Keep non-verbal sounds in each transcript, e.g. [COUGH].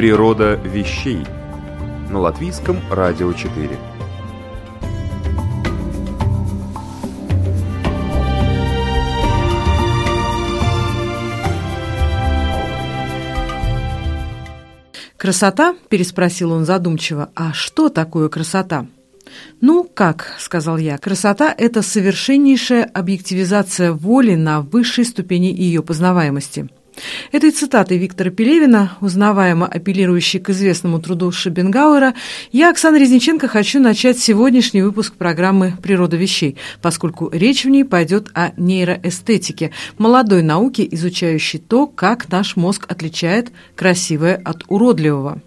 Природа вещей на латвийском радио 4. «Красота?» – переспросил он задумчиво. «А что такое красота?» «Ну, как?» – сказал я. «Красота – это совершеннейшая объективизация воли на высшей ступени ее познаваемости». Этой цитатой Виктора Пелевина, узнаваемо апеллирующей к известному труду Шопенгауэра, я, Оксана Резниченко, хочу начать сегодняшний выпуск программы «Природа вещей», поскольку речь в ней пойдет о нейроэстетике, молодой науке, изучающей то, как наш мозг отличает красивое от уродливого.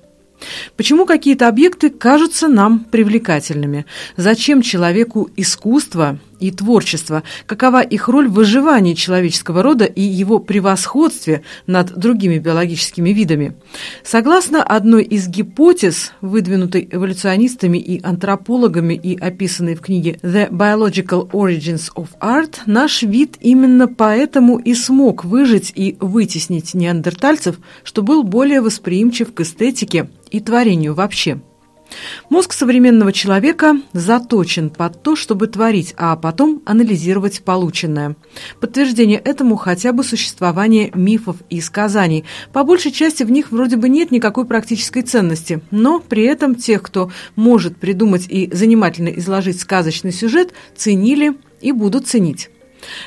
Почему какие-то объекты кажутся нам привлекательными? Зачем человеку искусство и творчество? Какова их роль в выживании человеческого рода и его превосходстве над другими биологическими видами? Согласно одной из гипотез, выдвинутой эволюционистами и антропологами и описанной в книге «The Biological Origins of Art», наш вид именно поэтому и смог выжить и вытеснить неандертальцев, что был более восприимчив к эстетике и творению вообще. Мозг современного человека заточен под то, чтобы творить, а потом анализировать полученное. Подтверждение этому хотя бы существование мифов и сказаний. По большей части в них вроде бы нет никакой практической ценности, но при этом тех, кто может придумать и занимательно изложить сказочный сюжет, ценили и будут ценить.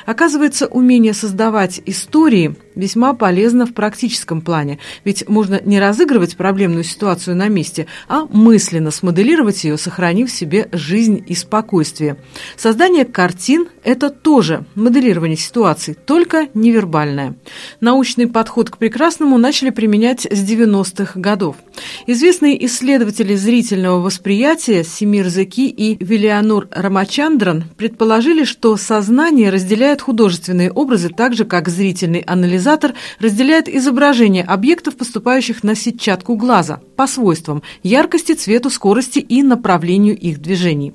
Оказывается, умение создавать истории весьма полезно в практическом плане, ведь можно не разыгрывать проблемную ситуацию на месте, а мысленно смоделировать ее, сохранив себе жизнь и спокойствие. Создание картин – это тоже моделирование ситуаций, только невербальное. Научный подход к прекрасному начали применять с 90-х годов. Известные исследователи зрительного восприятия Семир Зеки и Вилианур Рамачандран предположили, что сознание разделяет художественные образы так же, как зрительный анализатор разделяет изображения объектов, поступающих на сетчатку глаза, по свойствам – яркости, цвету, скорости и направлению их движений.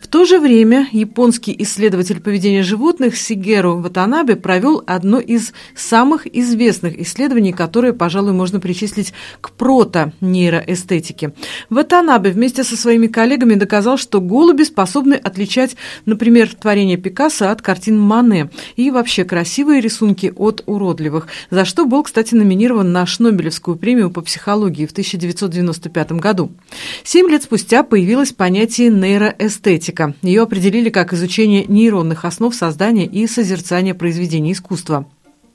В то же время японский исследователь поведения животных Сигеру Ватанабе провел одно из самых известных исследований, которое, пожалуй, можно причислить к прото-нейроэстетике. Ватанабе вместе со своими коллегами доказал, что голуби способны отличать, например, творение Пикассо от картин Мане и вообще красивые рисунки от уродливых, за что был, кстати, номинирован на Шнобелевскую премию по психологии в 1995 году. Семь лет спустя появилось понятие нейроэстетики эстетика. Ее определили как изучение нейронных основ создания и созерцания произведений искусства.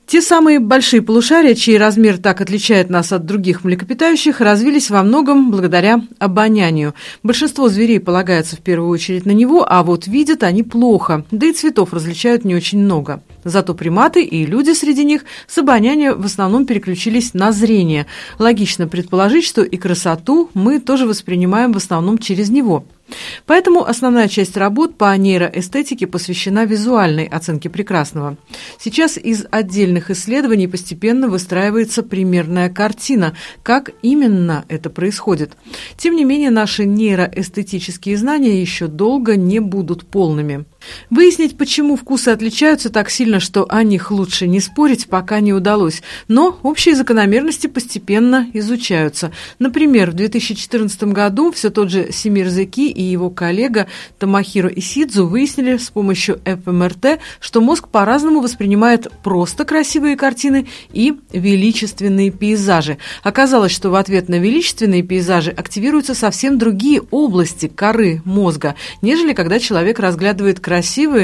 Те самые большие полушария, чей размер так отличает нас от других млекопитающих, развились во многом благодаря обонянию. Большинство зверей полагается в первую очередь на него, а вот видят они плохо, да и цветов различают не очень много. Зато приматы и люди среди них с обоняния в основном переключились на зрение. Логично предположить, что и красоту мы тоже воспринимаем в основном через него – Поэтому основная часть работ по нейроэстетике посвящена визуальной оценке прекрасного. Сейчас из отдельных исследований постепенно выстраивается примерная картина, как именно это происходит. Тем не менее, наши нейроэстетические знания еще долго не будут полными. Выяснить, почему вкусы отличаются так сильно, что о них лучше не спорить, пока не удалось. Но общие закономерности постепенно изучаются. Например, в 2014 году все тот же Семир Зеки и его коллега Тамахиро Исидзу выяснили с помощью ФМРТ, что мозг по-разному воспринимает просто красивые картины и величественные пейзажи. Оказалось, что в ответ на величественные пейзажи активируются совсем другие области коры мозга, нежели когда человек разглядывает красивые,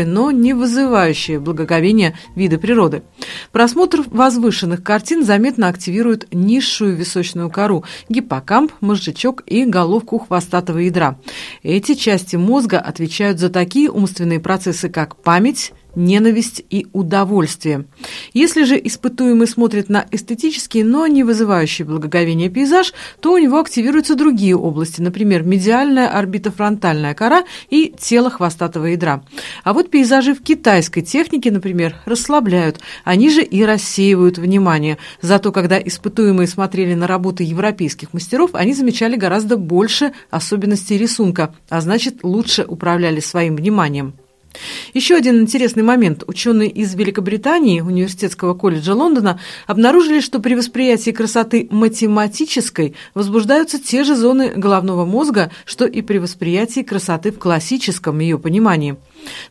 но не вызывающие благоговения виды природы. Просмотр возвышенных картин заметно активирует низшую височную кору, гиппокамп, мозжечок и головку хвостатого ядра. Эти части мозга отвечают за такие умственные процессы, как память, ненависть и удовольствие. Если же испытуемый смотрит на эстетический, но не вызывающий благоговение пейзаж, то у него активируются другие области, например, медиальная орбитофронтальная кора и тело хвостатого ядра. А вот пейзажи в китайской технике, например, расслабляют, они же и рассеивают внимание. Зато когда испытуемые смотрели на работы европейских мастеров, они замечали гораздо больше особенностей рисунка, а значит лучше управляли своим вниманием. Еще один интересный момент. Ученые из Великобритании, Университетского колледжа Лондона, обнаружили, что при восприятии красоты математической возбуждаются те же зоны головного мозга, что и при восприятии красоты в классическом ее понимании.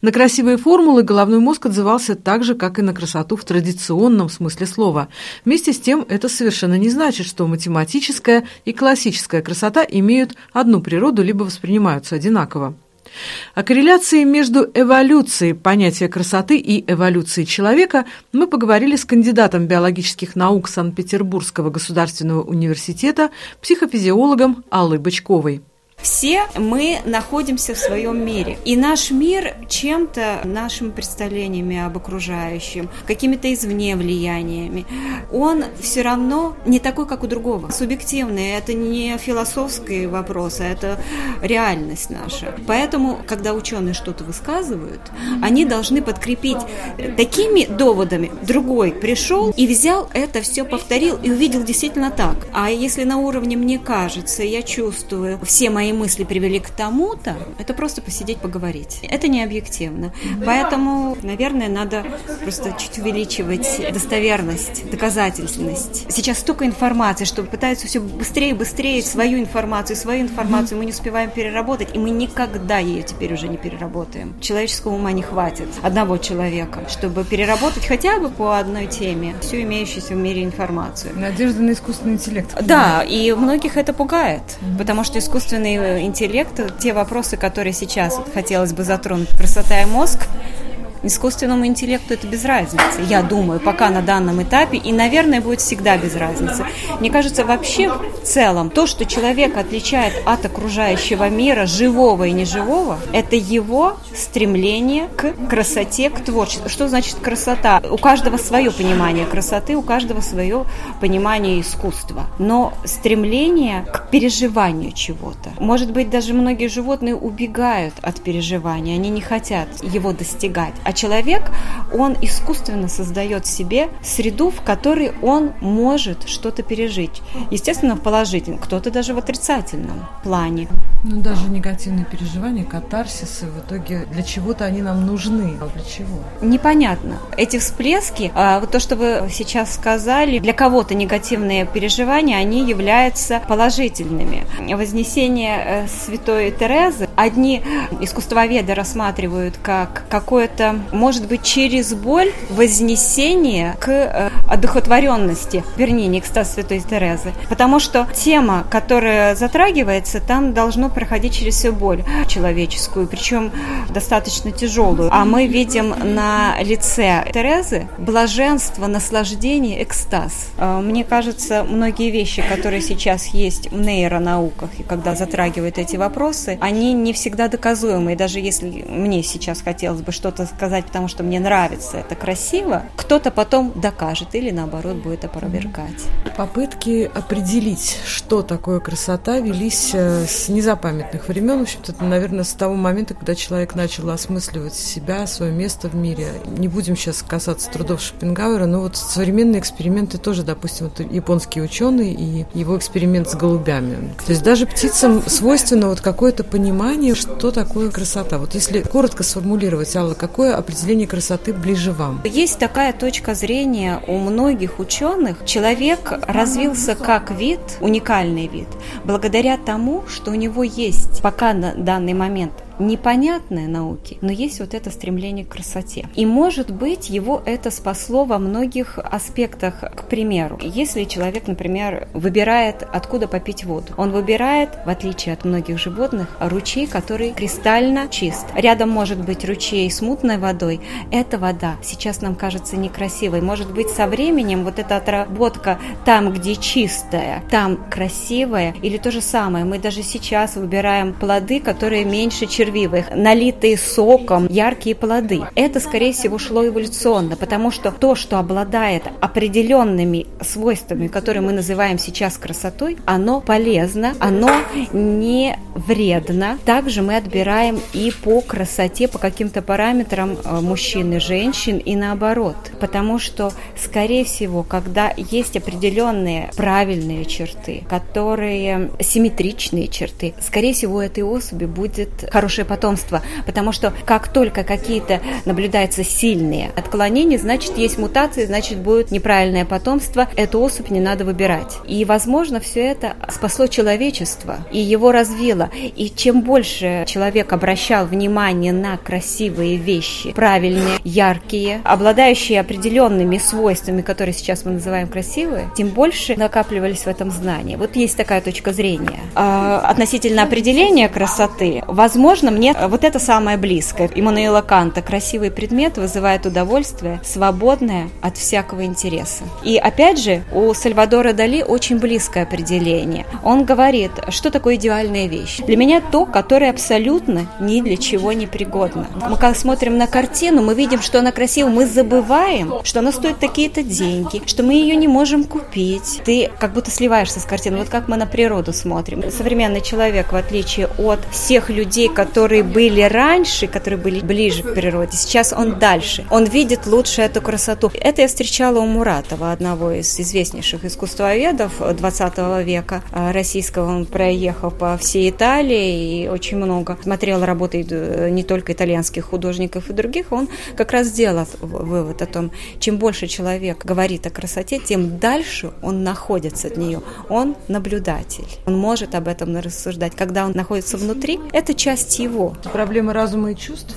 На красивые формулы головной мозг отзывался так же, как и на красоту в традиционном смысле слова. Вместе с тем, это совершенно не значит, что математическая и классическая красота имеют одну природу либо воспринимаются одинаково. О корреляции между эволюцией понятия красоты и эволюцией человека мы поговорили с кандидатом биологических наук Санкт-Петербургского государственного университета, психофизиологом Аллой Бычковой. Все мы находимся в своем мире. И наш мир чем-то, нашими представлениями об окружающем, какими-то извне влияниями, он все равно не такой, как у другого. Субъективный. Это не философский вопрос, а это реальность наша. Поэтому, когда ученые что-то высказывают, они должны подкрепить такими доводами. Другой пришел и взял это все, повторил и увидел действительно так. А если на уровне «мне кажется», я чувствую, все мои мои мысли привели к тому-то, это просто посидеть, поговорить. Это не объективно. Поэтому, наверное, надо просто чуть увеличивать достоверность, доказательственность. Сейчас столько информации, что пытаются все быстрее и быстрее свою информацию, свою информацию мы не успеваем переработать, и мы никогда ее теперь уже не переработаем. Человеческого ума не хватит одного человека, чтобы переработать хотя бы по одной теме всю имеющуюся в мире информацию. Надежда на искусственный интеллект. Да, и многих это пугает, потому что искусственный интеллект, те вопросы, которые сейчас хотелось бы затронуть, красота и мозг, Искусственному интеллекту это без разницы, я думаю, пока на данном этапе, и, наверное, будет всегда без разницы. Мне кажется, вообще в целом, то, что человек отличает от окружающего мира, живого и неживого, это его стремление к красоте, к творчеству. Что значит красота? У каждого свое понимание красоты, у каждого свое понимание искусства. Но стремление к переживанию чего-то. Может быть, даже многие животные убегают от переживания, они не хотят его достигать. А человек, он искусственно создает себе среду, в которой он может что-то пережить. Естественно, в положительном, кто-то даже в отрицательном плане. Ну, даже негативные переживания, катарсисы, в итоге для чего-то они нам нужны. А для чего? Непонятно. Эти всплески, а, вот то, что вы сейчас сказали, для кого-то негативные переживания, они являются положительными. Вознесение э, святой Терезы одни искусствоведы рассматривают как какое-то может быть через боль вознесение к э, одухотворенности, вернее, не экстаз Святой Терезы. Потому что тема, которая затрагивается, там должно проходить через всю боль человеческую, причем достаточно тяжелую. А мы видим на лице Терезы блаженство, наслаждение, экстаз. Э, мне кажется, многие вещи, которые сейчас есть в нейронауках, и когда затрагивают эти вопросы, они не всегда доказуемы. И даже если мне сейчас хотелось бы что-то сказать, сказать, потому что мне нравится, это красиво, кто-то потом докажет или наоборот будет опровергать. Попытки определить, что такое красота, велись э, с незапамятных времен. В общем-то, наверное, с того момента, когда человек начал осмысливать себя, свое место в мире. Не будем сейчас касаться трудов Шопенгауэра, но вот современные эксперименты тоже, допустим, вот японский ученый и его эксперимент с голубями. То есть даже птицам свойственно вот какое-то понимание, что такое красота. Вот если коротко сформулировать, Алла, какое определение красоты ближе вам? Есть такая точка зрения у многих ученых. Человек развился как вид, уникальный вид, благодаря тому, что у него есть пока на данный момент непонятное науке, но есть вот это стремление к красоте. И, может быть, его это спасло во многих аспектах. К примеру, если человек, например, выбирает, откуда попить воду, он выбирает, в отличие от многих животных, ручей, который кристально чист. Рядом может быть ручей с мутной водой. Эта вода сейчас нам кажется некрасивой. Может быть, со временем вот эта отработка там, где чистая, там красивая, или то же самое. Мы даже сейчас выбираем плоды, которые меньше, чем червивые, налитые соком, яркие плоды. Это, скорее всего, шло эволюционно, потому что то, что обладает определенными свойствами, которые мы называем сейчас красотой, оно полезно, оно не вредно. Также мы отбираем и по красоте, по каким-то параметрам э, мужчин и женщин, и наоборот. Потому что, скорее всего, когда есть определенные правильные черты, которые симметричные черты, скорее всего, у этой особи будет хорошее потомство. Потому что как только какие-то наблюдаются сильные отклонения, значит, есть мутации, значит, будет неправильное потомство. Эту особь не надо выбирать. И, возможно, все это спасло человечество и его развило. И чем больше человек обращал внимание на красивые вещи, правильные, яркие, обладающие определенными свойствами, которые сейчас мы называем красивые, тем больше накапливались в этом знания. Вот есть такая точка зрения. А, относительно определения красоты, возможно, мне вот это самое близкое. Иммануила Канта «Красивый предмет вызывает удовольствие, свободное от всякого интереса». И опять же, у Сальвадора Дали очень близкое определение. Он говорит, что такое идеальная вещь. Для меня то, которое абсолютно ни для чего не пригодно. Мы как смотрим на картину, мы видим, что она красива, мы забываем, что она стоит такие-то деньги, что мы ее не можем купить. Ты как будто сливаешься с картиной. Вот как мы на природу смотрим. Современный человек, в отличие от всех людей, которые были раньше, которые были ближе к природе, сейчас он дальше. Он видит лучше эту красоту. Это я встречала у Муратова, одного из известнейших искусствоведов 20 века а, российского. Он проехал по всей Италии и очень много смотрел работы э, не только итальянских художников и других. Он как раз сделал вывод о том, чем больше человек говорит о красоте, тем дальше он находится от нее. Он наблюдатель. Он может об этом рассуждать. Когда он находится внутри, это часть его. Проблема разума и чувств?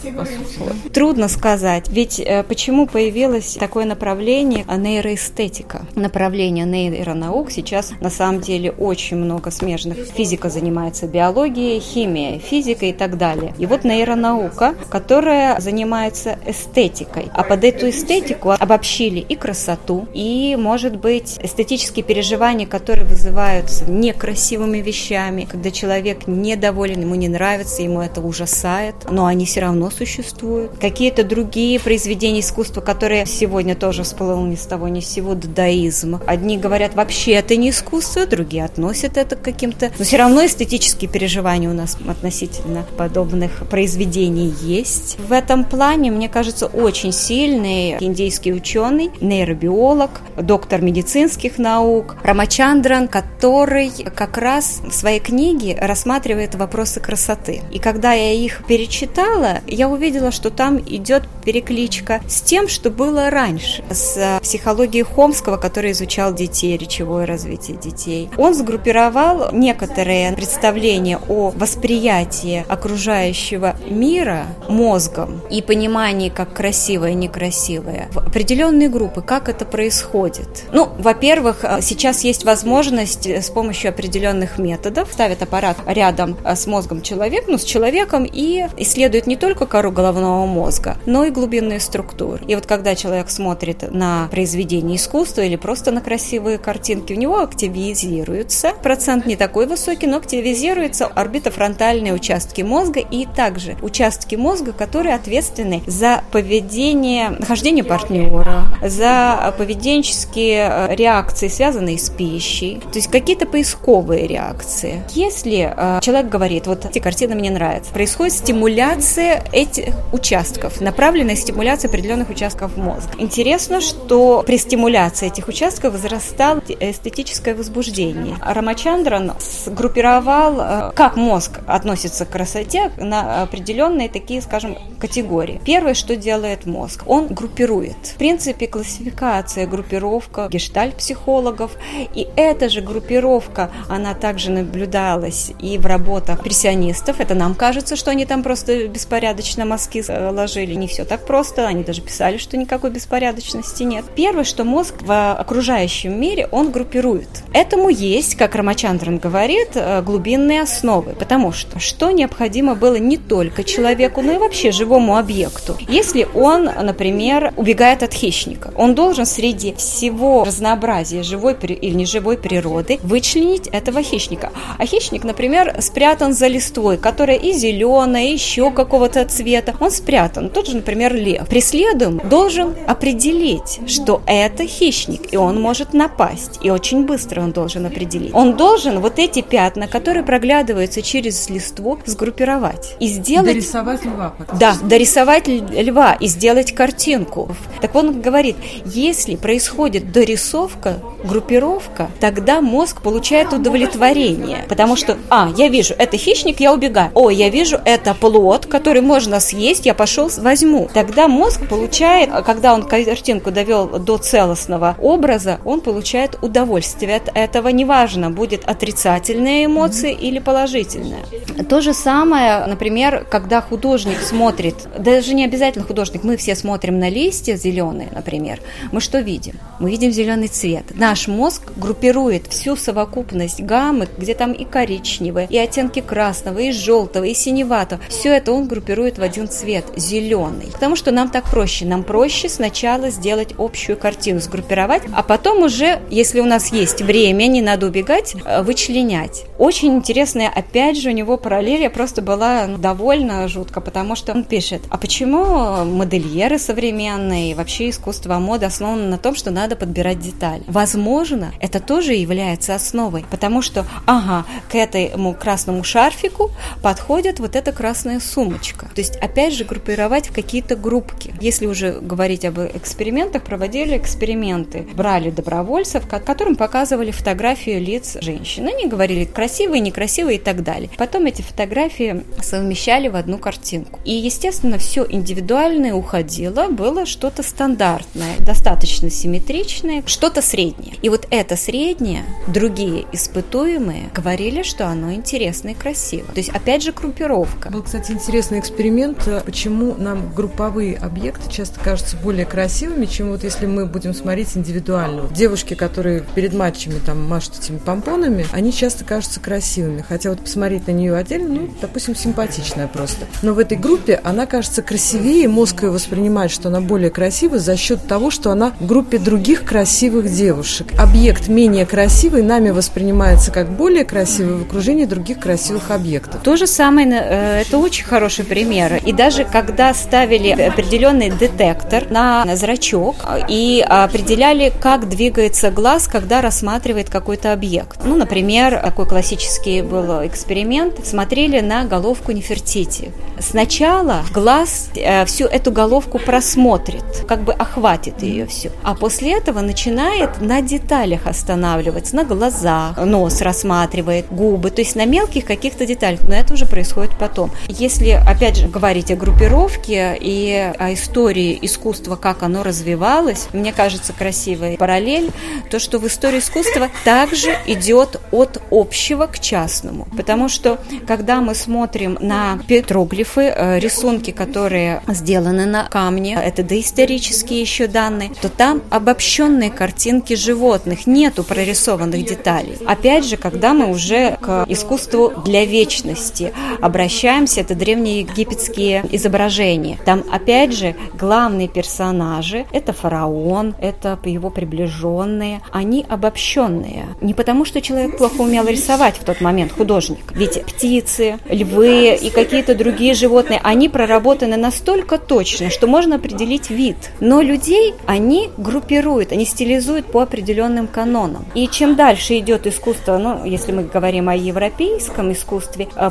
Трудно сказать. Ведь э, почему появилось такое направление нейроэстетика? Направление нейронаук сейчас на самом деле очень много смежных. Физика занимается биологией, химия, физика и так далее. И вот нейронаука, которая занимается эстетикой. А под эту эстетику обобщили и красоту, и, может быть, эстетические переживания, которые вызываются некрасивыми вещами, когда человек недоволен, ему не нравится, ему это ужасает, но они все равно существуют. Какие-то другие произведения искусства, которые сегодня тоже всплыл ни с того ни с сего, дадаизм. Одни говорят, вообще это не искусство, другие относят это к каким-то... Но все равно эстетические переживания у нас относительно подобных произведений есть. В этом плане, мне кажется, очень сильный индийский ученый, нейробиолог, доктор медицинских наук Рамачандран, который как раз в своей книге рассматривает вопросы красоты. И когда я их перечитала, я увидела, что там идет перекличка с тем, что было раньше, с психологией Хомского, который изучал детей, речевое развитие детей. Он сгруппировал некоторые представления о восприятии окружающего мира мозгом и понимании, как красивое и некрасивое, в определенные группы, как это происходит. Ну, во-первых, сейчас есть возможность с помощью определенных методов ставят аппарат рядом с мозгом человека, ну, с человеком и исследует не только кору головного мозга, но и глубинные структуры. И вот когда человек смотрит на произведение искусства или просто на красивые картинки, у него активизируется, процент не такой высокий, но активизируется орбитофронтальные участки мозга и также участки мозга, которые ответственны за поведение, нахождение партнера, за поведенческие э, реакции, связанные с пищей, то есть какие-то поисковые реакции. Если э, человек говорит, вот эти картины мне нравятся, происходит стимуляция этих участков, направленная стимуляция определенных участков мозга. Интересно, что при стимуляции этих участков возрастало эстетическое возбуждение. Рамачандран сгруппировал, э, как мозг относится к красоте на определенные такие, скажем, категории. Первое, что делает мозг, он группирует. В принципе, классификация, группировка гештальт-психологов, и эта же группировка, она также наблюдалась и в работах импрессионистов. Это нам кажется, что они там просто беспорядочно мазки ложили. Не все так просто, они даже писали, что никакой беспорядочности нет. Первое, что мозг в окружающем мире, он группирует. Этому есть, как Рамачандран говорит, э, глубинные основы, потому что что необходимо было не только человеку, но и вообще живому объекту. Если он, например, убегает от хищника, он должен среди всего разнообразия живой или неживой природы вычленить этого хищника. А хищник, например, спрятан за листвой, которая и зеленая, и еще какого-то цвета. Он спрятан. Тот же, например, лев. Преследуем должен определить, что это хищник, и он может напасть. И очень быстро он должен определить. Он должен вот эти пятна, которые проглядываются через листву, сгруппировать. И сделать... Дорисовать льва. Да, дорисовать льва и сделать картинку. Так он говорит, если происходит дорисовка, группировка, тогда мозг получает удовлетворение. Потому что, а, я вижу, это хищник, я убегаю. О, я вижу, это плод, который можно съесть, я пошел, возьму. Тогда мозг получает, когда он картинку довел до целостного образа, он получает удовольствие от этого. Неважно, будет отрицательные эмоции mm-hmm. или положительные. То же самое, например, когда художник смотрит, даже не обязательно художник, мы все смотрим на листья зеленые, например, мы что видим? Мы видим зеленый цвет. Наш мозг группирует всю совокупность гаммы, где там и коричневые, и оттенки красного, и желтого, и синеватого. Все это он группирует в один цвет, зеленый. Потому что нам так проще. Нам проще сначала сделать общую картину, сгруппировать, а потом уже, если у нас есть время, не надо убегать, э, вычленять. Очень интересная, опять же, у него параллель, я просто была довольна жутко, потому что он пишет, а почему модельеры современные, вообще искусство моды основано на том, что надо подбирать детали? Возможно, это тоже является основой, потому что, ага, к этому красному шарфику подходит вот эта красная сумочка. То есть, опять же, группировать в какие-то группки. Если уже говорить об экспериментах, проводили эксперименты. Брали добровольцев, которым показывали фотографию лиц женщин. Они говорили красивые, некрасивые и так далее. Потом эти фотографии совмещали в одну картинку. И, естественно, все индивидуальное уходило, было что-то стандартное, достаточно симметричное, что-то среднее. И вот это среднее другие испытуемые говорили, что оно интересно и красиво. То есть, опять же, группировка. Был, кстати, интересный эксперимент, почему нам групповые объекты часто кажутся более красивыми, чем вот если мы будем смотреть индивидуально. Девушки, которые перед матчами там машут этими помпонами, они часто кажутся красивыми. Хотя вот посмотреть на нее отдельно, ну, допустим, симпатичная просто. Но в этой группе она кажется красивее, мозг ее воспринимает, что она более красивая за счет того, что она в группе других красивых девушек. Объект менее красивый нами воспринимается как более красивый в окружении других красивых объектов. То же самое, э, это очень хороший пример. И даже когда ставили определенный детектор на зрачок и определяли, как двигается глаз, когда рассматривает какой-то объект. Ну, например, такой классический был эксперимент. Смотрели на головку Нефертити. Сначала глаз э, всю эту головку просмотрит, как бы охватит ее все. А после этого начинает на деталях останавливаться, на глазах, нос рассматривает, губы, то есть на мелких каких-то деталях. Но это уже происходит потом. Если, опять же, говорить о группировке и о истории искусства, как оно развивалось, мне кажется, красивая параллель, то, что в истории искусства также идет от общего к частному. Потому что, когда мы смотрим на петроглифы, э, рисунки, которые сделаны на камне, это доисторические еще данные, то там обобщенные картинки животных, нету прорисованных деталей. Опять же, когда мы уже к искусству для вечности обращаемся, это древние египетские изображения. Там, опять же, главные персонажи – это фараон, это его приближенные, они обобщенные. Не потому, что человек плохо умел рисовать в тот момент, художник. Ведь птицы, львы и какие-то другие животные, они проработаны настолько точно, что можно определить вид. Но людей они группируют, они стилизуют по определенным канонам. И чем дальше идет искусство, ну, если мы говорим о европейском искусстве, э,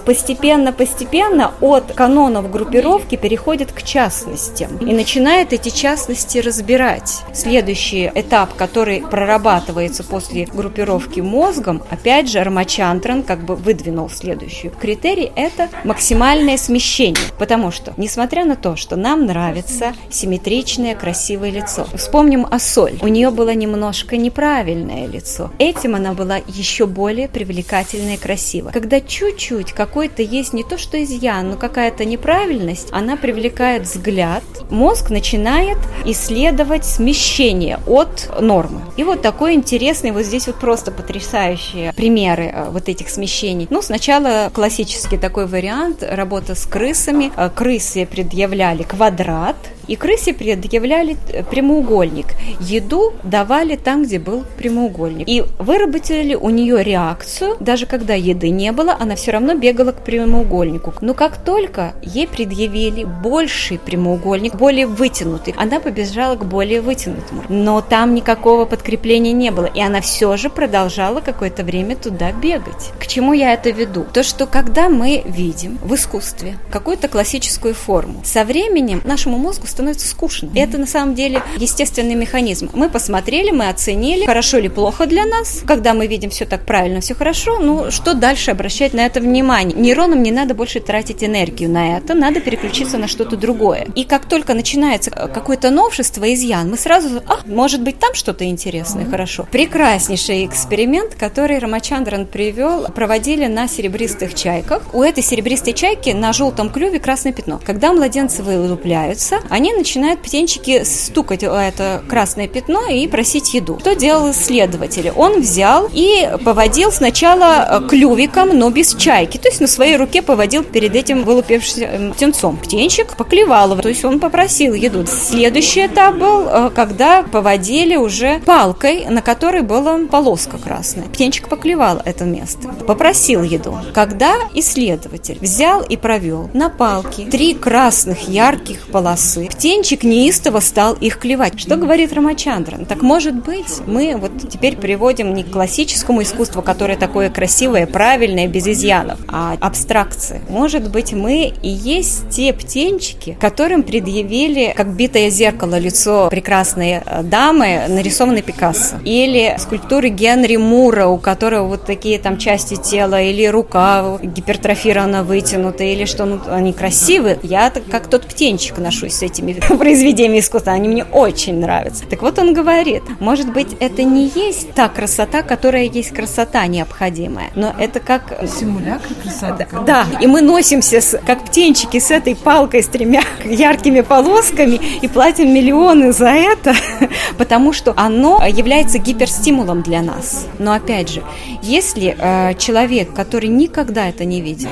постепенно-постепенно от канонов группировки переходит к частностям и начинает эти частности разбирать. Следующий этап, который прорабатывается после группировки мозгом, опять же, Рамачантран как бы выдвинул следующий критерий, это максимальное смещение. Потому что, несмотря на то, что нам нравится симметричное, красивое лицо, вспомним о Соль. У нее было немножко неправильное лицо. Этим она была еще более привлекательная и красивая. Когда чуть-чуть какой-то есть не то что изъян, но какая-то неправильность, она привлекает взгляд мозг начинает исследовать смещение от нормы. И вот такой интересный, вот здесь вот просто потрясающие примеры э, вот этих смещений. Ну, сначала классический такой вариант, работа с крысами. Э, крысы предъявляли квадрат, и крысе предъявляли э, прямоугольник. Еду давали там, где был прямоугольник. И выработали у нее реакцию, даже когда еды не было, она все равно бегала к прямоугольнику. Но как только ей предъявили больший прямоугольник, более вытянутый, она побежала к более вытянутому. Но там никакого подкрепления не было, и она все же продолжала какое-то время туда бегать. К чему я это веду? То, что когда мы видим в искусстве какую-то классическую форму, со временем нашему мозгу становится скучно. Это на самом деле естественный механизм. Мы посмотрели, мы оценили, хорошо или плохо для нас. Когда мы видим все так правильно, все хорошо, ну что дальше обращать на это внимание? Нейронам не надо больше тратить энергию на это, надо переключиться на что-то другое. И как только начинается какое-то новшество, изъян, мы сразу, а, может быть, там что-то интересное, хорошо. Прекраснейший эксперимент, который Рамачандран привел, проводили на серебристых чайках. У этой серебристой чайки на желтом клюве красное пятно. Когда младенцы вылупляются, они они начинают птенчики стукать это красное пятно и просить еду. Что делал исследователь? Он взял и поводил сначала э, клювиком, но без чайки. То есть на своей руке поводил перед этим вылупившимся эм, птенцом. Птенчик поклевал его, то есть он попросил еду. Следующий этап был, э, когда поводили уже палкой, на которой была полоска красная. Птенчик поклевал это место, попросил еду. Когда исследователь взял и провел на палке три красных ярких полосы, птенчик неистово стал их клевать. Что говорит Рамачандран? Так может быть, мы вот теперь приводим не к классическому искусству, которое такое красивое, правильное, без изъянов, а абстракции. Может быть, мы и есть те птенчики, которым предъявили, как битое зеркало, лицо прекрасной э, дамы, нарисованной Пикассо. Или скульптуры Генри Мура, у которого вот такие там части тела, или рука гипертрофирована, вытянута, или что ну, они красивые. Я как тот птенчик ношусь с этим этими [LAUGHS] произведениями искусства, они мне очень нравятся. Так вот он говорит, может быть, это не есть та красота, которая есть красота необходимая, но это как... Симулятор красоты. Да, да, и мы носимся с, как птенчики с этой палкой с тремя [LAUGHS] яркими полосками и платим миллионы за это, [LAUGHS] потому что оно является гиперстимулом для нас. Но опять же, если э, человек, который никогда это не видел,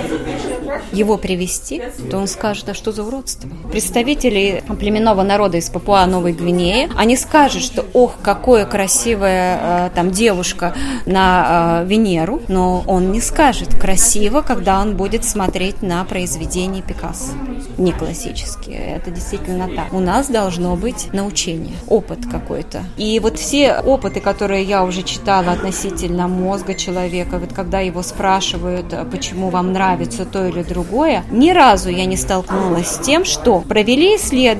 его привести, то он скажет, а что за уродство? Представители племенного народа из Папуа Новой Гвинеи, они скажут, что ох, какое красивая э, там девушка на э, Венеру, но он не скажет красиво, когда он будет смотреть на произведение Пикассо. Не классические, это действительно так. У нас должно быть научение, опыт какой-то. И вот все опыты, которые я уже читала относительно мозга человека, вот когда его спрашивают, «А почему вам нравится то или другое, ни разу я не столкнулась с тем, что провели исследование,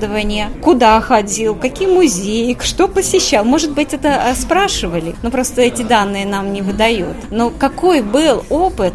куда ходил, какие музеи, что посещал. Может быть, это а, спрашивали, но просто эти данные нам не выдают. Но какой был опыт?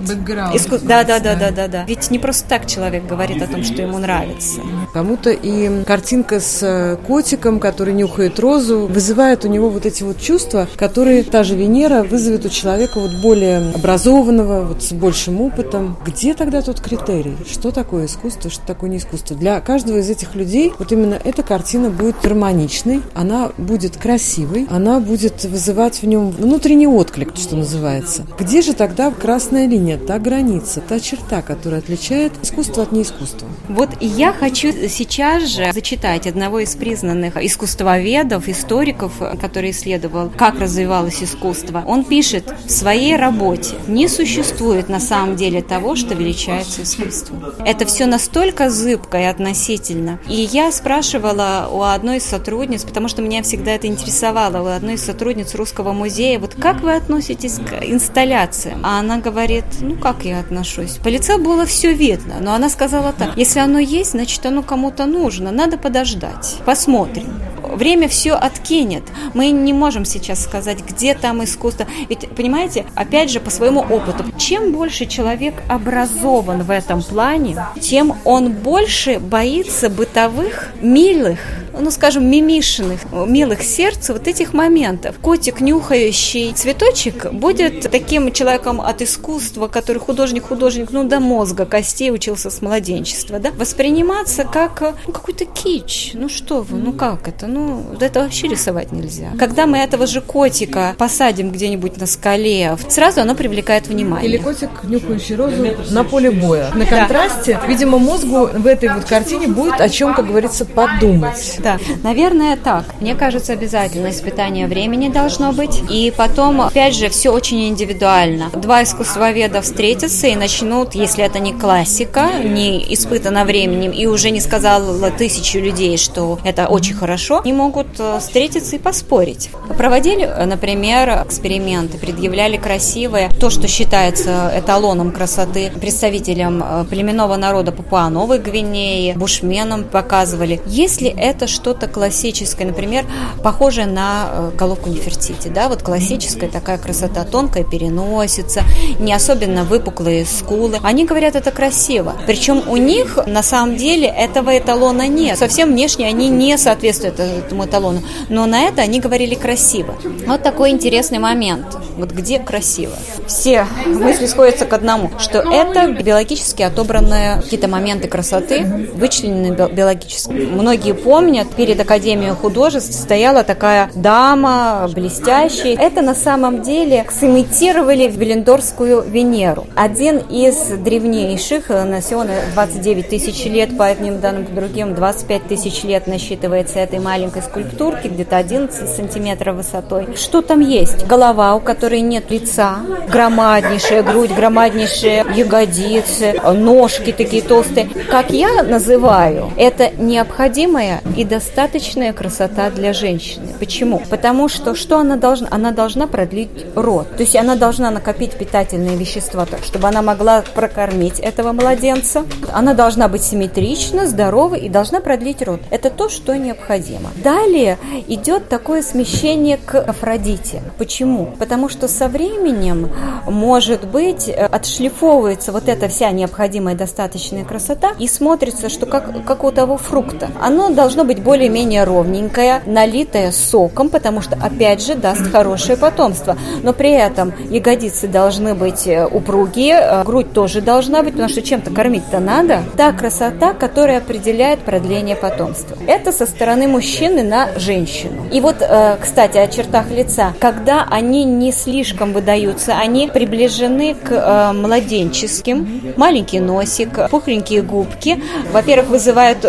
Иску... Да, да, да, да, да, да. Ведь не просто так человек говорит о том, что ему нравится. Кому-то и картинка с э, котиком, который нюхает розу, вызывает у него вот эти вот чувства, которые та же Венера вызовет у человека вот более образованного, вот с большим опытом. Где тогда тот критерий, что такое искусство, что такое не искусство. Для каждого из этих людей вот именно эта картина будет гармоничной, она будет красивой, она будет вызывать в нем внутренний отклик, что называется. Где же тогда красная линия, та граница, та черта, которая отличает искусство от неискусства? Вот я хочу сейчас же зачитать одного из признанных искусствоведов, историков, который исследовал, как развивалось искусство. Он пишет в своей работе, не существует на самом деле того, что величается искусством. Это все настолько зыбко и относительно. И я спрашивала у одной из сотрудниц, потому что меня всегда это интересовало, у одной из сотрудниц Русского музея, вот как вы относитесь к инсталляциям? А она говорит, ну как я отношусь? По лицу было все видно, но она сказала так, если оно есть, значит оно кому-то нужно, надо подождать, посмотрим время все откинет. Мы не можем сейчас сказать, где там искусство. Ведь, понимаете, опять же, по своему опыту, чем больше человек образован в этом плане, тем он больше боится бытовых бытовых, милых, ну, скажем, мимишных, милых сердцу вот этих моментов. Котик, нюхающий цветочек, будет таким человеком от искусства, который художник-художник, ну, до мозга, костей учился с младенчества, да, восприниматься как ну, какой-то кич. Ну, что вы, ну, как это? Ну, это вообще рисовать нельзя. Когда мы этого же котика посадим где-нибудь на скале, сразу оно привлекает внимание. Или котик, нюхающий розу на поле боя. На контрасте, да. видимо, мозгу в этой вот картине будет о чем, как говорится, подумать. Да, наверное, так. Мне кажется, обязательно испытание времени должно быть. И потом, опять же, все очень индивидуально. Два искусствоведа встретятся и начнут, если это не классика, не испытано временем, и уже не сказала тысячу людей, что это очень хорошо, они могут э, встретиться и поспорить. Проводили, например, эксперименты, предъявляли красивое, то, что считается эталоном красоты, представителям э, племенного народа Папуа-Новой Гвинеи, бушменам показывали. Если это что-то классическое, например, похожее на э, головку Нефертити, да, вот классическая такая красота, тонкая переносица, не особенно выпуклые скулы, они говорят, это красиво. Причем у них на самом деле этого эталона нет. Совсем внешне они не соответствуют этому эталону. Но на это они говорили красиво. Вот такой интересный момент. Вот где красиво? Все мысли сходятся к одному, что это биологически отобранные какие-то моменты красоты, вычленены биологически. Многие помнят, перед Академией художеств стояла такая дама блестящая. Это на самом деле сымитировали Велендорскую Венеру. Один из древнейших, носен 29 тысяч лет, по одним данным, по другим 25 тысяч лет насчитывается этой маленькой скульптурки, где-то 11 сантиметров высотой. Что там есть? Голова, у которой нет лица, громаднейшая грудь, громаднейшие ягодицы, ножки такие толстые. Как я называю, это необходимая и достаточная красота для женщины. Почему? Потому что что она должна? Она должна продлить род. То есть она должна накопить питательные вещества, так, чтобы она могла прокормить этого младенца. Она должна быть симметрична, здорова и должна продлить род. Это то, что необходимо. Далее идет такое смещение к Афродите. Почему? Потому что со временем, может быть, отшлифовывается вот эта вся необходимая достаточная красота и смотрится, что как, как у того фрукта. Оно должно быть более-менее ровненькое, налитое соком, потому что, опять же, даст хорошее потомство. Но при этом ягодицы должны быть э, упругие, э, грудь тоже должна быть, потому что чем-то кормить-то надо. Та красота, которая определяет продление потомства. Это со стороны мужчины на женщину. И вот, э, кстати, о чертах лица. Когда они не слишком выдаются, они приближены к младенческим. Маленький носик, пухленькие губки. Во-первых, вызывают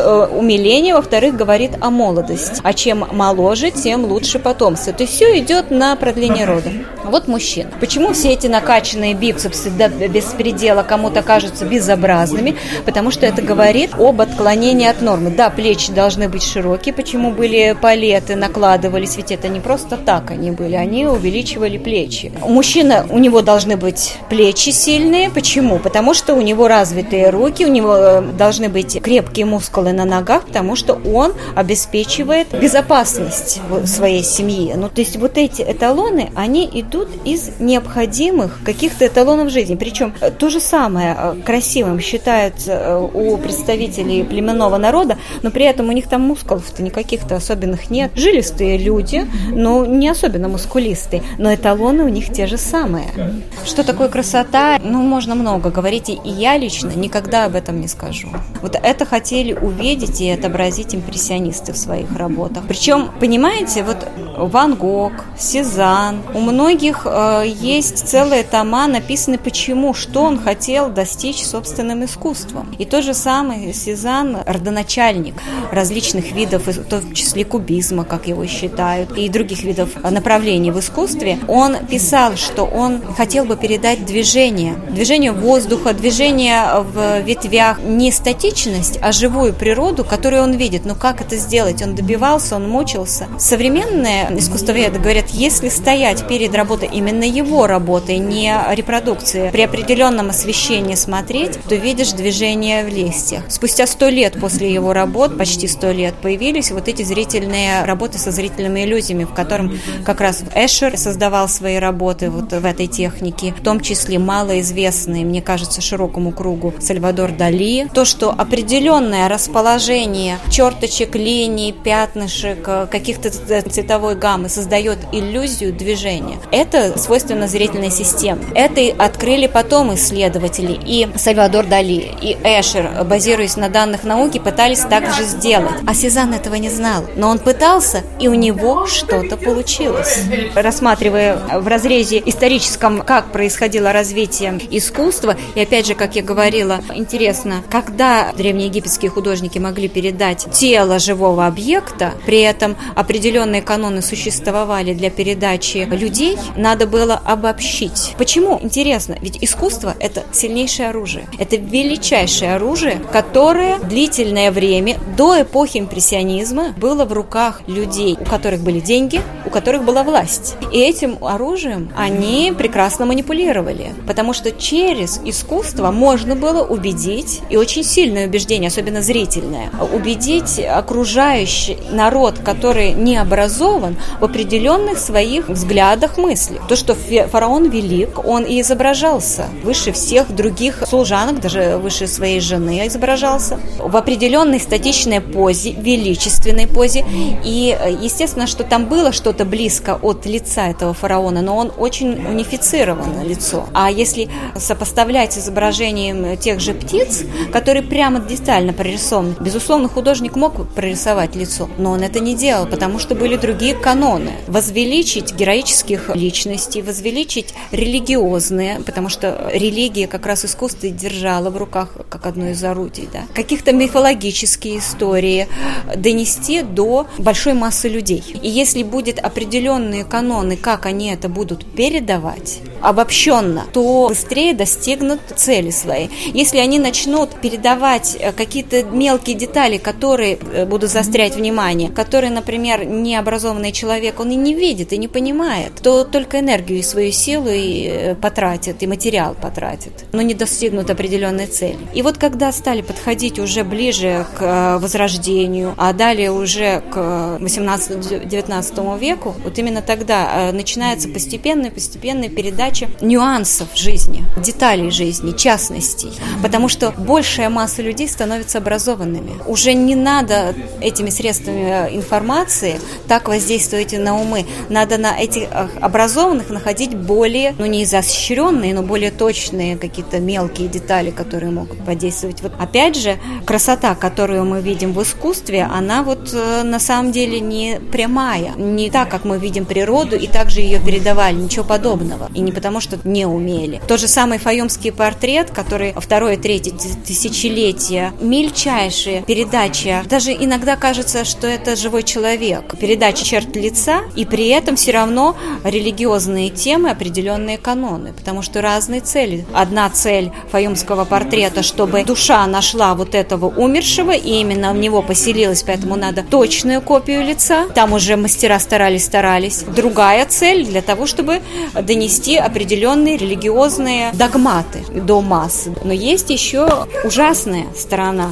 умиление, во-вторых, говорит о молодости. А чем моложе, тем лучше потомство. То есть все идет на продление рода. Вот мужчина. Почему все эти накачанные бицепсы до беспредела кому-то кажутся безобразными? Потому что это говорит об отклонении от нормы. Да, плечи должны быть широкие. Почему были палеты, накладывались? Ведь это не просто так они были. Они увеличивали плечи. У мужчины, у него должны быть плечи сильные. Почему? Потому что у него развитые руки, у него э, должны быть крепкие мускулы на ногах, потому что он обеспечивает безопасность своей семьи. Ну, то есть вот эти эталоны, они идут из необходимых каких-то эталонов жизни. Причем э, то же самое э, красивым считается э, у представителей племенного народа, но при этом у них там мускулов-то никаких-то особенных нет. Жилистые люди, но не особенно мускулистые, но эталоны у них те же самые. Что такое красота? Ну, можно много говорить, и я лично никогда об этом не скажу. Вот это хотели увидеть и отобразить импрессионисты в своих работах. Причем, понимаете, вот Ван Гог, Сезанн, у многих э, есть целые тома написаны почему, что он хотел достичь собственным искусством. И тот же самый Сезанн, родоначальник различных видов, в том числе кубизма, как его считают, и других видов направлений в искусстве, он писал, что он хотел бы передать движение, движение воздуха, движение в ветвях, не статичность, а живую природу, которую он видит. Но как это сделать? Он добивался, он мучился. Современные искусствоведы говорят, если стоять перед работой именно его работой, не репродукции, при определенном освещении смотреть, то видишь движение в листьях. Спустя сто лет после его работ, почти сто лет, появились вот эти зрительные работы со зрительными иллюзиями, в котором как раз Эшер создавал свои работы вот в этой технике, в том числе малоизвестные, мне кажется, широкому кругу Сальвадор Дали. То, что определенная распад расположение черточек, линий, пятнышек, э, каких-то цветовой гаммы создает иллюзию движения. Это свойственно зрительной системе. Это открыли потом исследователи. И Сальвадор Дали, и Эшер, базируясь на данных науки, пытались так же сделать. А Сезанн этого не знал. Но он пытался, и у него что-то получилось. Рассматривая в разрезе историческом, как происходило развитие искусства, и опять же, как я говорила, интересно, когда древнеегипетские художники могли передать тело живого объекта, при этом определенные каноны существовали для передачи людей, надо было обобщить. Почему? Интересно, ведь искусство – это сильнейшее оружие. Это величайшее оружие, которое длительное время до эпохи импрессионизма было в руках людей, у которых были деньги, у которых была власть. И этим оружием они прекрасно манипулировали, потому что через искусство можно было убедить, и очень сильное убеждение, особенно зрительное, убедить окружающий народ, который не образован, в определенных своих взглядах, мыслях. То, что фараон велик, он и изображался выше всех других служанок, даже выше своей жены изображался, в определенной статичной позе, величественной позе. И естественно, что там было что-то близко от лица этого фараона, но он очень унифицировано лицо. А если сопоставлять изображением тех же птиц, которые прямо детально прорисованы, безусловно, художник мог прорисовать лицо, но он это не делал, потому что были другие каноны. Возвеличить героических личностей, возвеличить религиозные, потому что религия как раз искусство держала в руках как одно из орудий, да. Каких-то мифологические истории донести до большой массы людей. И если будет определенные каноны, как они это будут передавать, обобщенно, то быстрее достигнут цели своей. Если они начнут передавать э, какие-то мелкие детали, которые э, будут заострять внимание, которые, например, необразованный человек, он и не видит, и не понимает, то только энергию и свою силу и э, потратит, и материал потратит, но не достигнут определенной цели. И вот когда стали подходить уже ближе к возрождению, а далее уже к 18-19 веку, вот именно тогда начинается постепенная, постепенная передача нюансов жизни, деталей жизни, частностей. Потому что большая масса людей становится образованными. Уже не надо этими средствами информации так воздействовать на умы. Надо на этих образованных находить более, ну не изощренные, но более точные какие-то мелкие детали, которые могут подействовать. Вот опять же, красота, которую мы видим в искусстве, она вот э, на самом деле не прямая, не так, как мы видим природу, и также ее передавали, ничего подобного. И не потому что не умели. Тот же самый фаюмский портрет, который второе, третье тысячелетие, мельчайшая передача. Даже иногда кажется, что это живой человек. Передача черт лица, и при этом все равно религиозные темы, определенные каноны, потому что разные цели. Одна цель фаюмского портрета, чтобы душа нашла вот этого умершего, и именно в него поселилась, поэтому надо точную копию лица. Там уже мастера старались-старались. Другая цель для того, чтобы донести определенные религиозные догматы до масс. Но есть еще ужасная сторона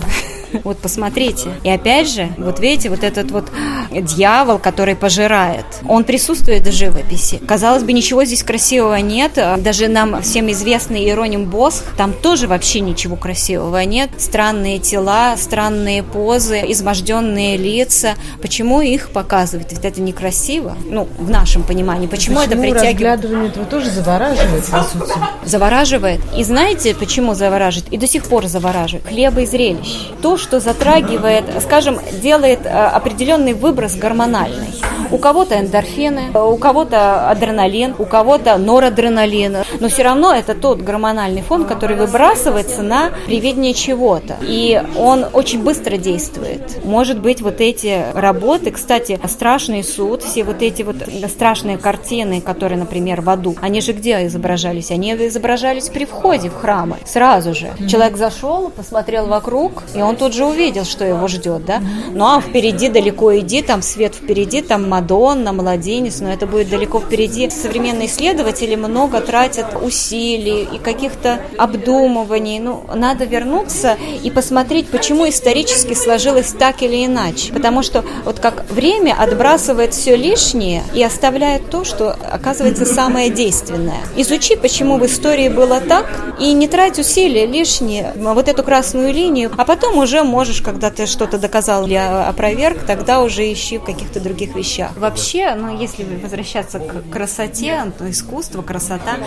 вот посмотрите. И опять же, вот видите, вот этот вот дьявол, который пожирает, он присутствует в живописи. Казалось бы, ничего здесь красивого нет. Даже нам всем известный Иероним Босх, там тоже вообще ничего красивого нет. Странные тела, странные позы, изможденные лица. Почему их показывать? Ведь это некрасиво. Ну, в нашем понимании. Почему, почему это притягивает? разглядывание этого тоже завораживает, по сути. Завораживает. И знаете, почему завораживает? И до сих пор завораживает. Хлеба и зрелищ. То, что затрагивает, скажем, делает э, определенный выброс гормональный. У кого-то эндорфины, у кого-то адреналин, у кого-то норадреналин. Но все равно это тот гормональный фон, который выбрасывается на приведение чего-то. И он очень быстро действует. Может быть, вот эти работы, кстати, страшный суд, все вот эти вот страшные картины, которые, например, в аду, они же где изображались? Они изображались при входе в храмы, сразу же. Человек зашел, посмотрел вокруг, и он тут же увидел, что его ждет, да. Ну а впереди далеко иди, там свет впереди, там Мадонна, младенец, но это будет далеко впереди. Современные исследователи много тратят усилий и каких-то обдумываний. Ну, надо вернуться и посмотреть, почему исторически сложилось так или иначе. Потому что вот как время отбрасывает все лишнее и оставляет то, что оказывается самое действенное. Изучи, почему в истории было так, и не трать усилия лишние, вот эту красную линию, а потом уже можешь, когда ты что-то доказал или опроверг, тогда уже ищи каких-то других вещах. Вообще, ну, если возвращаться к красоте, то искусство, красота,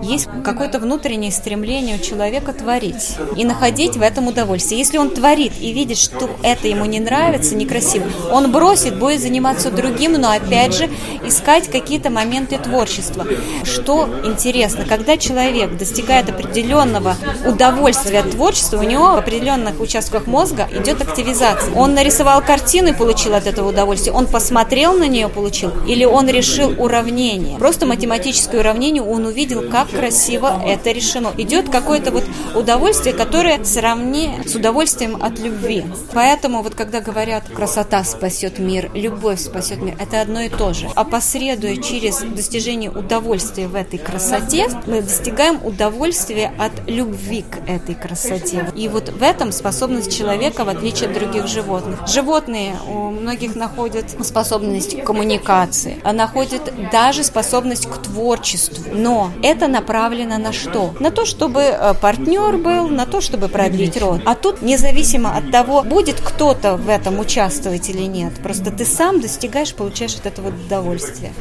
есть какое-то внутреннее стремление у человека творить и находить в этом удовольствие. Если он творит и видит, что это ему не нравится, некрасиво, он бросит, будет заниматься другим, но опять же искать какие-то моменты творчества. Что интересно, когда человек достигает определенного удовольствия от творчества, у него в определенных участках мозга идет активизация. Он нарисовал картину и получил от этого удовольствие, он посмотрел на нее, получил, или он решил уравнение. Просто математическое уравнение, он увидел, как красиво это решено. Идет какое-то вот удовольствие, которое сравни с удовольствием от любви. Поэтому вот когда говорят, красота спасет мир, любовь спасет мир, это одно и то же. А посредуя через достижение удовольствия в этой красоте, мы достигаем удовольствия от любви к этой красоте. И вот в этом способность человека, в отличие от других животных. Животные у многих находят способность к коммуникации, а находят даже способность к творчеству. Но это направлено на что? На то, чтобы э, партнер был, на то, чтобы продлить род. А тут независимо от того, будет кто-то в этом участвовать или нет, просто ты сам достигаешь, получаешь от этого удовольствие.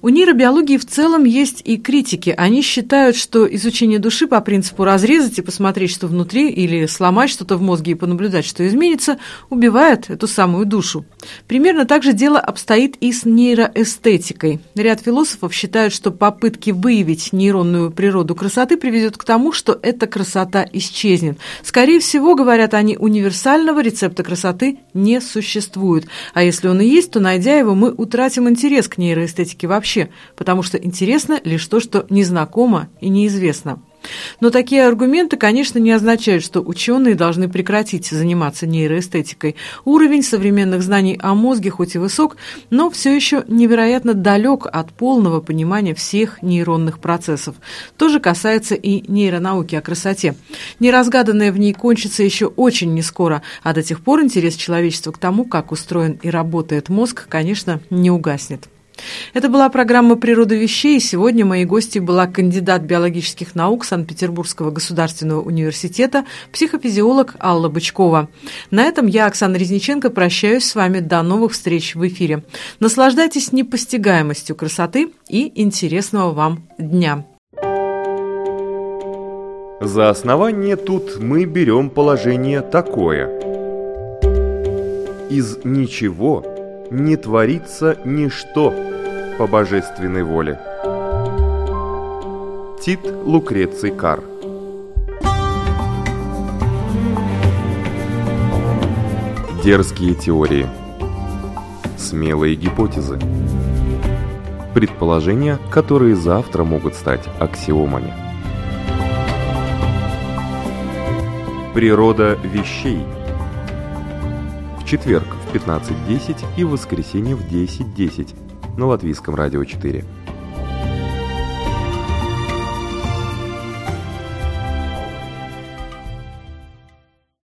У нейробиологии в целом есть и критики. Они считают, что изучение души по принципу разрезать и посмотреть, что внутри, или сломать что-то в мозге и понаблюдать, что изменится, убивает эту самую душу. Примерно так же дело обстоит и с нейроэстетикой. Ряд философов считают, что попытки выявить нейронную природу красоты приведет к тому, что эта красота исчезнет. Скорее всего, говорят они, универсального рецепта красоты не существует. А если он и есть, то, найдя его, мы утратим интерес к нейроэстетике вообще вообще, потому что интересно лишь то, что незнакомо и неизвестно. Но такие аргументы, конечно, не означают, что ученые должны прекратить заниматься нейроэстетикой. Уровень современных знаний о мозге хоть и высок, но все еще невероятно далек от полного понимания всех нейронных процессов. То же касается и нейронауки о красоте. Неразгаданное в ней кончится еще очень не скоро, а до тех пор интерес человечества к тому, как устроен и работает мозг, конечно, не угаснет. Это была программа «Природа вещей», сегодня моей гостью была кандидат биологических наук Санкт-Петербургского государственного университета, психофизиолог Алла Бычкова. На этом я, Оксана Резниченко, прощаюсь с вами до новых встреч в эфире. Наслаждайтесь непостигаемостью красоты и интересного вам дня. За основание тут мы берем положение такое. Из ничего не творится ничто по божественной воле. Тит Лукреций Кар. Дерзкие теории Смелые гипотезы Предположения, которые завтра могут стать аксиомами. Природа вещей. В четверг в 15.10 и в воскресенье в 10.10 на Латвийском радио 4.